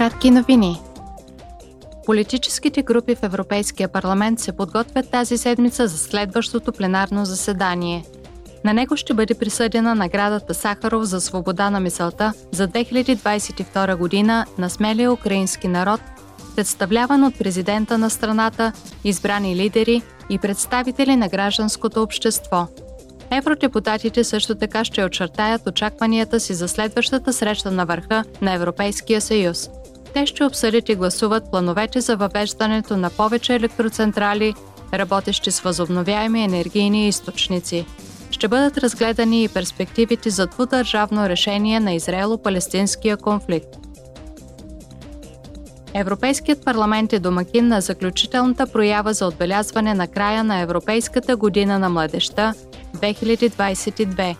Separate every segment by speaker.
Speaker 1: Кратки новини. Политическите групи в Европейския парламент се подготвят тази седмица за следващото пленарно заседание. На него ще бъде присъдена наградата Сахаров за свобода на мисълта за 2022 година на смелия украински народ, представляван от президента на страната, избрани лидери и представители на гражданското общество – Евродепутатите също така ще очертаят очакванията си за следващата среща на върха на Европейския съюз. Те ще обсъдят и гласуват плановете за въвеждането на повече електроцентрали, работещи с възобновяеми енергийни източници. Ще бъдат разгледани и перспективите за двудържавно решение на Израело-палестинския конфликт. Европейският парламент е домакин на заключителната проява за отбелязване на края на Европейската година на младеща 2022.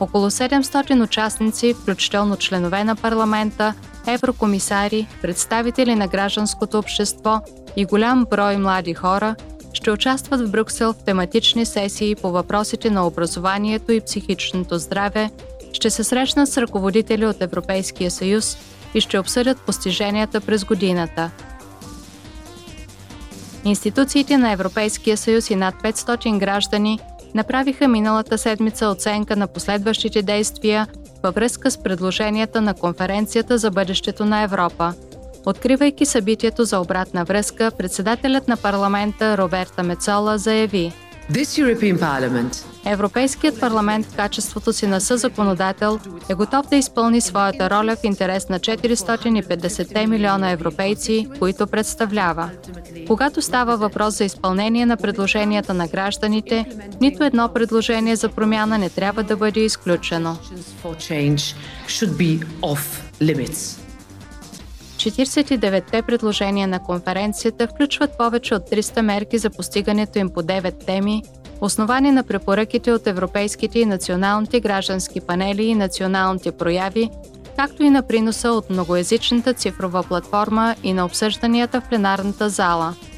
Speaker 1: Около 700 участници, включително членове на парламента, еврокомисари, представители на гражданското общество и голям брой млади хора ще участват в Брюксел в тематични сесии по въпросите на образованието и психичното здраве, ще се срещнат с ръководители от Европейския съюз и ще обсъдят постиженията през годината. Институциите на Европейския съюз и над 500 граждани направиха миналата седмица оценка на последващите действия във връзка с предложенията на Конференцията за бъдещето на Европа. Откривайки събитието за обратна връзка, председателят на парламента Роберта Мецола заяви – Европейският парламент в качеството си на съзаконодател е готов да изпълни своята роля в интерес на 450 милиона европейци, които представлява. Когато става въпрос за изпълнение на предложенията на гражданите, нито едно предложение за промяна не трябва да бъде изключено. 49-те предложения на конференцията включват повече от 300 мерки за постигането им по 9 теми, основани на препоръките от европейските и националните граждански панели и националните прояви, както и на приноса от многоязичната цифрова платформа и на обсъжданията в пленарната зала –